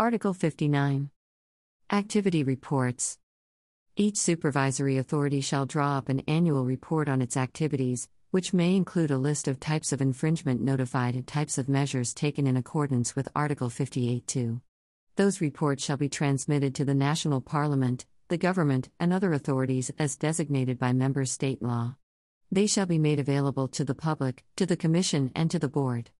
Article 59. Activity Reports. Each supervisory authority shall draw up an annual report on its activities, which may include a list of types of infringement notified and types of measures taken in accordance with Article 58.2. Those reports shall be transmitted to the national parliament, the government, and other authorities as designated by member state law. They shall be made available to the public, to the Commission, and to the Board.